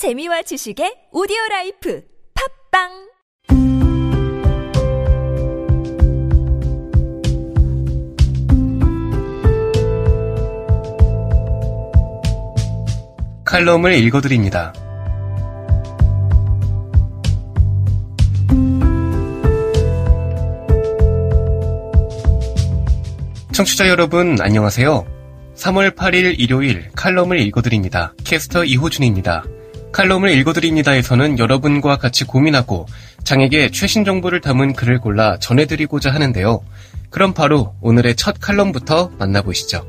재미와 지식의 오디오 라이프 팝빵 칼럼을 읽어드립니다. 청취자 여러분, 안녕하세요. 3월 8일 일요일 칼럼을 읽어드립니다. 캐스터 이호준입니다. 칼럼을 읽어드립니다에서는 여러분과 같이 고민하고 장에게 최신 정보를 담은 글을 골라 전해드리고자 하는데요. 그럼 바로 오늘의 첫 칼럼부터 만나보시죠.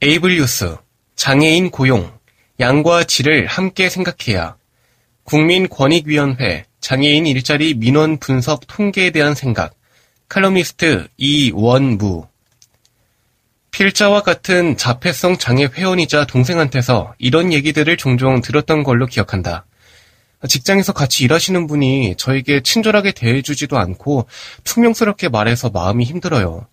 에이블 뉴스 장애인 고용 양과 질을 함께 생각해야 국민권익위원회 장애인 일자리 민원 분석 통계에 대한 생각 칼럼니스트 이원무 필자와 같은 자폐성 장애 회원이자 동생한테서 이런 얘기들을 종종 들었던 걸로 기억한다. 직장에서 같이 일하시는 분이 저에게 친절하게 대해주지도 않고 퉁명스럽게 말해서 마음이 힘들어요.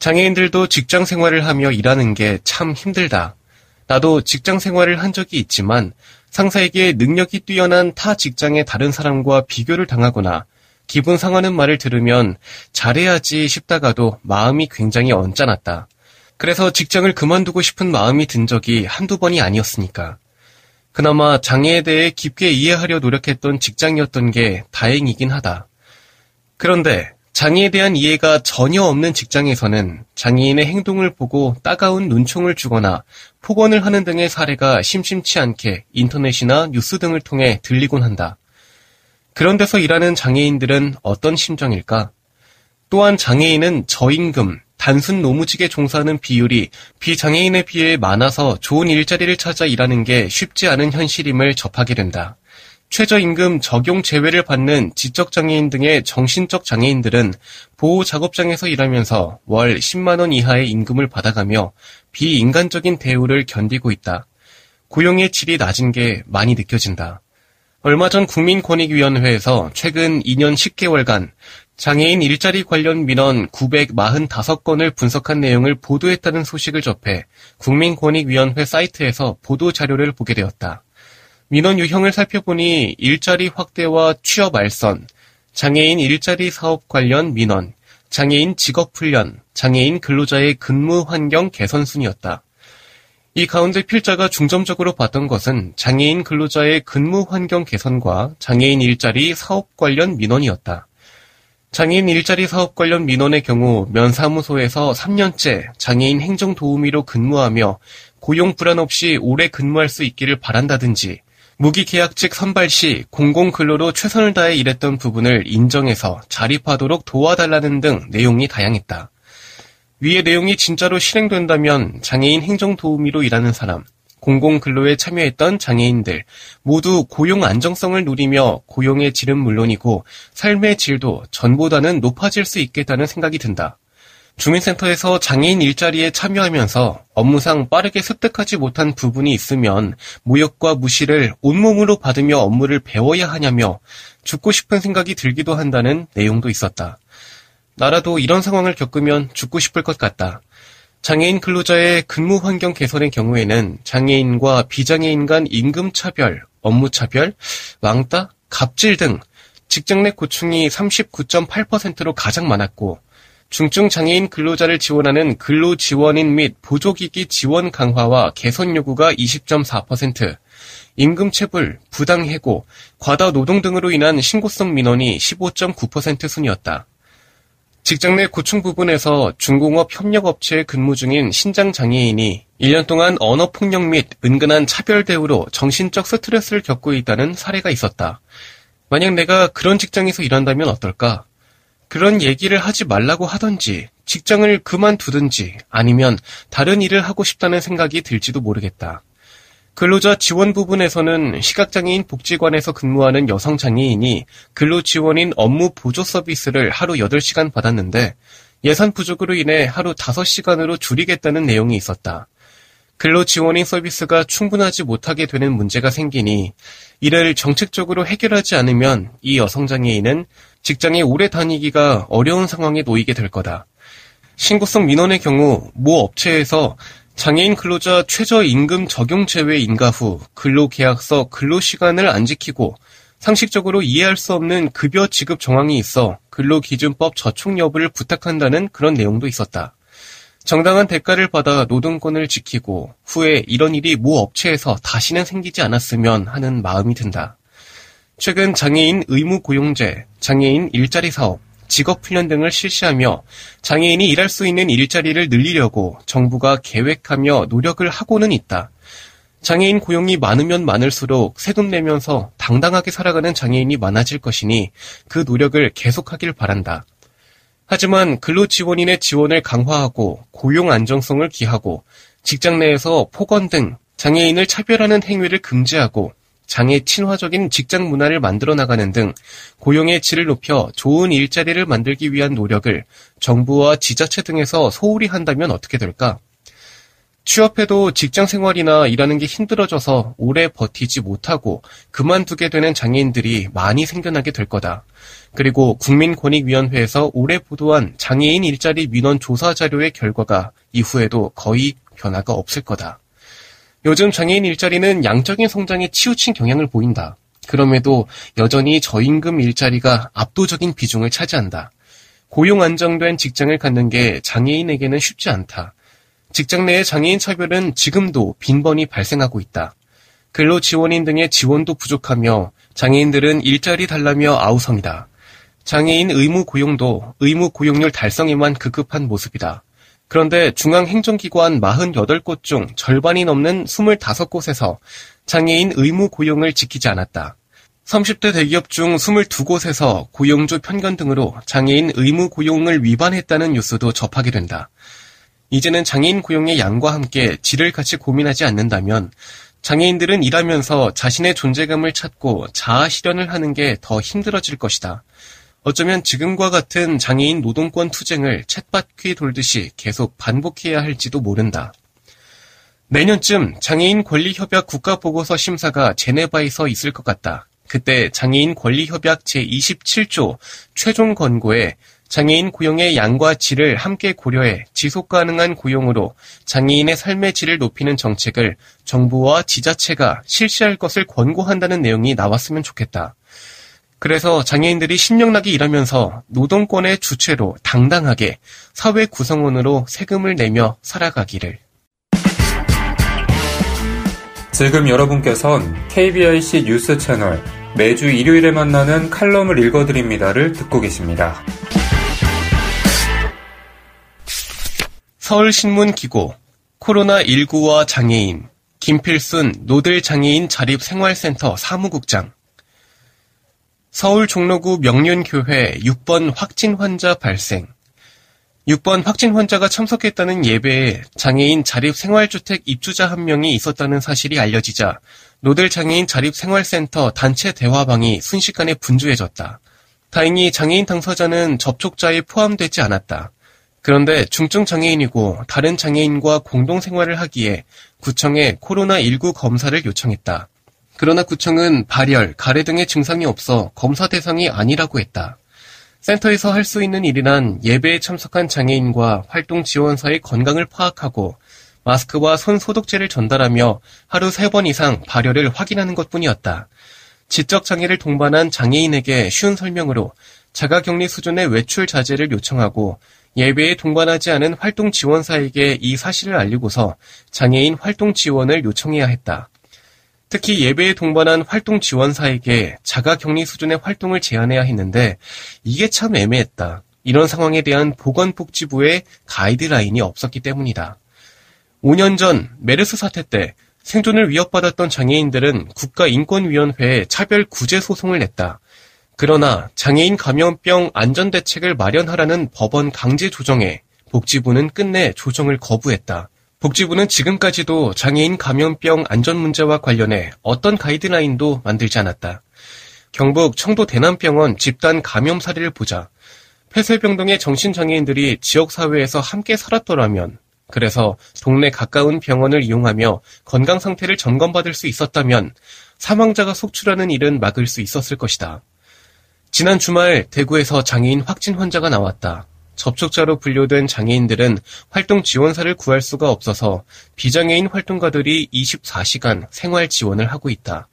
장애인들도 직장 생활을 하며 일하는 게 참 힘들다. 나도 직장 생활을 한 적이 있지만 상사에게 능력이 뛰어난 타 직장의 다른 사람과 비교를 당하거나 기분 상하는 말을 들으면 잘해야지 싶다가도 마음이 굉장히 언짢았다. 그래서 직장을 그만두고 싶은 마음이 든 적이 한두 번이 아니었으니까. 그나마 장애에 대해 깊게 이해하려 노력했던 직장이었던 게 다행이긴 하다. 그런데 장애에 대한 이해가 전혀 없는 직장에서는 장애인의 행동을 보고 따가운 눈총을 주거나 폭언을 하는 등의 사례가 심심치 않게 인터넷이나 뉴스 등을 통해 들리곤 한다. 그런 데서 일하는 장애인들은 어떤 심정일까? 또한 장애인은 저임금, 단순 노무직에 종사하는 비율이 비장애인에 비해 많아서 좋은 일자리를 찾아 일하는 게 쉽지 않은 현실임을 접하게 된다. 최저임금 적용 제외를 받는 지적장애인 등의 정신적 장애인들은 보호작업장에서 일하면서 월 10만원 이하의 임금을 받아가며 비인간적인 대우를 견디고 있다. 고용의 질이 낮은 게 많이 느껴진다. 얼마 전 국민권익위원회에서 최근 2년 10개월간 장애인 일자리 관련 민원 945건을 분석한 내용을 보도했다는 소식을 접해 국민권익위원회 사이트에서 보도 자료를 보게 되었다. 민원 유형을 살펴보니 일자리 확대와 취업 알선, 장애인 일자리 사업 관련 민원, 장애인 직업 훈련, 장애인 근로자의 근무 환경 개선 순이었다. 이 가운데 필자가 중점적으로 봤던 것은 장애인 근로자의 근무 환경 개선과 장애인 일자리 사업 관련 민원이었다. 장애인 일자리 사업 관련 민원의 경우 면사무소에서 3년째 장애인 행정 도우미로 근무하며 고용 불안 없이 오래 근무할 수 있기를 바란다든지 무기계약직 선발 시 공공근로로 최선을 다해 일했던 부분을 인정해서 자립하도록 도와달라는 등 내용이 다양했다. 위의 내용이 진짜로 실행된다면 장애인 행정도우미로 일하는 사람, 공공근로에 참여했던 장애인들 모두 고용 안정성을 누리며 고용의 질은 물론이고 삶의 질도 전보다는 높아질 수 있겠다는 생각이 든다. 주민센터에서 장애인 일자리에 참여하면서 업무상 빠르게 습득하지 못한 부분이 있으면 모욕과 무시를 온몸으로 받으며 업무를 배워야 하냐며 죽고 싶은 생각이 들기도 한다는 내용도 있었다. 나라도 이런 상황을 겪으면 죽고 싶을 것 같다. 장애인 근로자의 근무 환경 개선의 경우에는 장애인과 비장애인 간 임금 차별, 업무 차별, 왕따, 갑질 등 직장 내 고충이 39.8%로 가장 많았고 중증 장애인 근로자를 지원하는 근로 지원인 및 보조기기 지원 강화와 개선 요구가 20.4%, 임금 체불, 부당 해고, 과다 노동 등으로 인한 신고성 민원이 15.9% 순이었다. 직장 내 고충 부분에서 중공업 협력업체에 근무 중인 신장 장애인이 1년 동안 언어폭력 및 은근한 차별 대우로 정신적 스트레스를 겪고 있다는 사례가 있었다. 만약 내가 그런 직장에서 일한다면 어떨까? 그런 얘기를 하지 말라고 하던지, 직장을 그만두든지, 아니면 다른 일을 하고 싶다는 생각이 들지도 모르겠다. 근로자 지원 부분에서는 시각장애인 복지관에서 근무하는 여성 장애인이 근로지원인 업무 보조 서비스를 하루 8시간 받았는데 예산 부족으로 인해 하루 5시간으로 줄이겠다는 내용이 있었다. 근로 지원인 서비스가 충분하지 못하게 되는 문제가 생기니 이를 정책적으로 해결하지 않으면 이 여성 장애인은 직장에 오래 다니기가 어려운 상황에 놓이게 될 거다. 신고성 민원의 경우 모 업체에서 장애인 근로자 최저임금 적용 제외 인가 후 근로계약서 근로시간을 안 지키고 상식적으로 이해할 수 없는 급여 지급 정황이 있어 근로기준법 저촉 여부를 부탁한다는 그런 내용도 있었다. 정당한 대가를 받아 노동권을 지키고 후에 이런 일이 모 업체에서 다시는 생기지 않았으면 하는 마음이 든다. 최근 장애인 의무 고용제, 장애인 일자리 사업, 직업훈련 등을 실시하며 장애인이 일할 수 있는 일자리를 늘리려고 정부가 계획하며 노력을 하고는 있다. 장애인 고용이 많으면 많을수록 세금 내면서 당당하게 살아가는 장애인이 많아질 것이니 그 노력을 계속하길 바란다. 하지만 근로지원인의 지원을 강화하고 고용 안정성을 기하고 직장 내에서 폭언 등 장애인을 차별하는 행위를 금지하고 장애 친화적인 직장 문화를 만들어 나가는 등 고용의 질을 높여 좋은 일자리를 만들기 위한 노력을 정부와 지자체 등에서 소홀히 한다면 어떻게 될까? 취업해도 직장 생활이나 일하는 게 힘들어져서 오래 버티지 못하고 그만두게 되는 장애인들이 많이 생겨나게 될 거다. 그리고 국민권익위원회에서 올해 보도한 장애인 일자리 민원 조사 자료의 결과가 이후에도 거의 변화가 없을 거다. 요즘 장애인 일자리는 양적인 성장에 치우친 경향을 보인다. 그럼에도 여전히 저임금 일자리가 압도적인 비중을 차지한다. 고용 안정된 직장을 갖는 게 장애인에게는 쉽지 않다. 직장 내의 장애인 차별은 지금도 빈번히 발생하고 있다. 근로 지원인 등의 지원도 부족하며 장애인들은 일자리 달라며 아우성이다. 장애인 의무 고용도 의무 고용률 달성에만 급급한 모습이다. 그런데 중앙행정기관 48곳 중 절반이 넘는 25곳에서 장애인 의무 고용을 지키지 않았다. 30대 대기업 중 22곳에서 고용주 편견 등으로 장애인 의무 고용을 위반했다는 뉴스도 접하게 된다. 이제는 장애인 고용의 양과 함께 질을 같이 고민하지 않는다면 장애인들은 일하면서 자신의 존재감을 찾고 자아 실현을 하는 게 더 힘들어질 것이다. 어쩌면 지금과 같은 장애인 노동권 투쟁을 챗바퀴 돌듯이 계속 반복해야 할지도 모른다. 내년쯤 장애인 권리협약 국가보고서 심사가 제네바에서 있을 것 같다. 그때 장애인 권리협약 제27조 최종 권고에 장애인 고용의 양과 질을 함께 고려해 지속 가능한 고용으로 장애인의 삶의 질을 높이는 정책을 정부와 지자체가 실시할 것을 권고한다는 내용이 나왔으면 좋겠다. 그래서 장애인들이 신명나게 일하면서 노동권의 주체로 당당하게 사회 구성원으로 세금을 내며 살아가기를. 지금 여러분께선 KBIC 뉴스 채널 매주 일요일에 만나는 칼럼을 읽어드립니다를 듣고 계십니다. 서울신문 기고 코로나19와 장애인 김필순 노들 장애인 자립생활센터 사무국장 서울 종로구 명륜교회 6번 확진 환자 발생. 6번 확진 환자가 참석했다는 예배에 장애인 자립생활주택 입주자 한 명이 있었다는 사실이 알려지자 노들 장애인 자립생활센터 단체 대화방이 순식간에 분주해졌다. 다행히 장애인 당사자는 접촉자에 포함되지 않았다. 그런데 중증 장애인이고 다른 장애인과 공동 생활을 하기에 구청에 코로나19 검사를 요청했다. 그러나 구청은 발열, 가래 등의 증상이 없어 검사 대상이 아니라고 했다. 센터에서 할 수 있는 일이란 예배에 참석한 장애인과 활동 지원사의 건강을 파악하고 마스크와 손 소독제를 전달하며 하루 3번 이상 발열을 확인하는 것 뿐이었다. 지적 장애를 동반한 장애인에게 쉬운 설명으로 자가 격리 수준의 외출 자제를 요청하고 예배에 동반하지 않은 활동 지원사에게 이 사실을 알리고서 장애인 활동 지원을 요청해야 했다. 특히 예배에 동반한 활동 지원사에게 자가 격리 수준의 활동을 제안해야 했는데 이게 참 애매했다. 이런 상황에 대한 보건복지부의 가이드라인이 없었기 때문이다. 5년 전 메르스 사태 때 생존을 위협받았던 장애인들은 국가인권위원회에 차별 구제 소송을 냈다. 그러나 장애인 감염병 안전대책을 마련하라는 법원 강제 조정에 복지부는 끝내 조정을 거부했다. 복지부는 지금까지도 장애인 감염병 안전 문제와 관련해 어떤 가이드라인도 만들지 않았다. 경북 청도 대남병원 집단 감염 사례를 보자 폐쇄병 등의 정신장애인들이 지역사회에서 함께 살았더라면 그래서 동네 가까운 병원을 이용하며 건강 상태를 점검받을 수 있었다면 사망자가 속출하는 일은 막을 수 있었을 것이다. 지난 주말 대구에서 장애인 확진 환자가 나왔다. 접촉자로 분류된 장애인들은 활동 지원사를 구할 수가 없어서 비장애인 활동가들이 24시간 생활 지원을 하고 있다.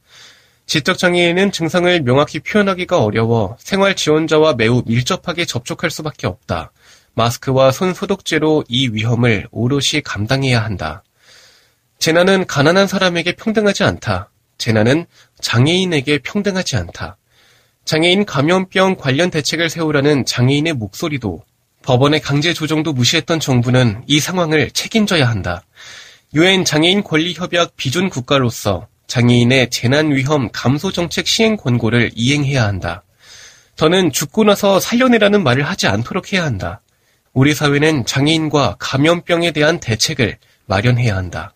지적장애인은 증상을 명확히 표현하기가 어려워 생활 지원자와 매우 밀접하게 접촉할 수밖에 없다. 마스크와 손 소독제로 이 위험을 오롯이 감당해야 한다. 재난은 가난한 사람에게 평등하지 않다. 재난은 장애인에게 평등하지 않다. 장애인 감염병 관련 대책을 세우라는 장애인의 목소리도 법원의 강제 조정도 무시했던 정부는 이 상황을 책임져야 한다. 유엔 장애인 권리 협약 비준 국가로서 장애인의 재난 위험 감소 정책 시행 권고를 이행해야 한다. 더는 죽고 나서 살려내라는 말을 하지 않도록 해야 한다. 우리 사회는 장애인과 감염병에 대한 대책을 마련해야 한다.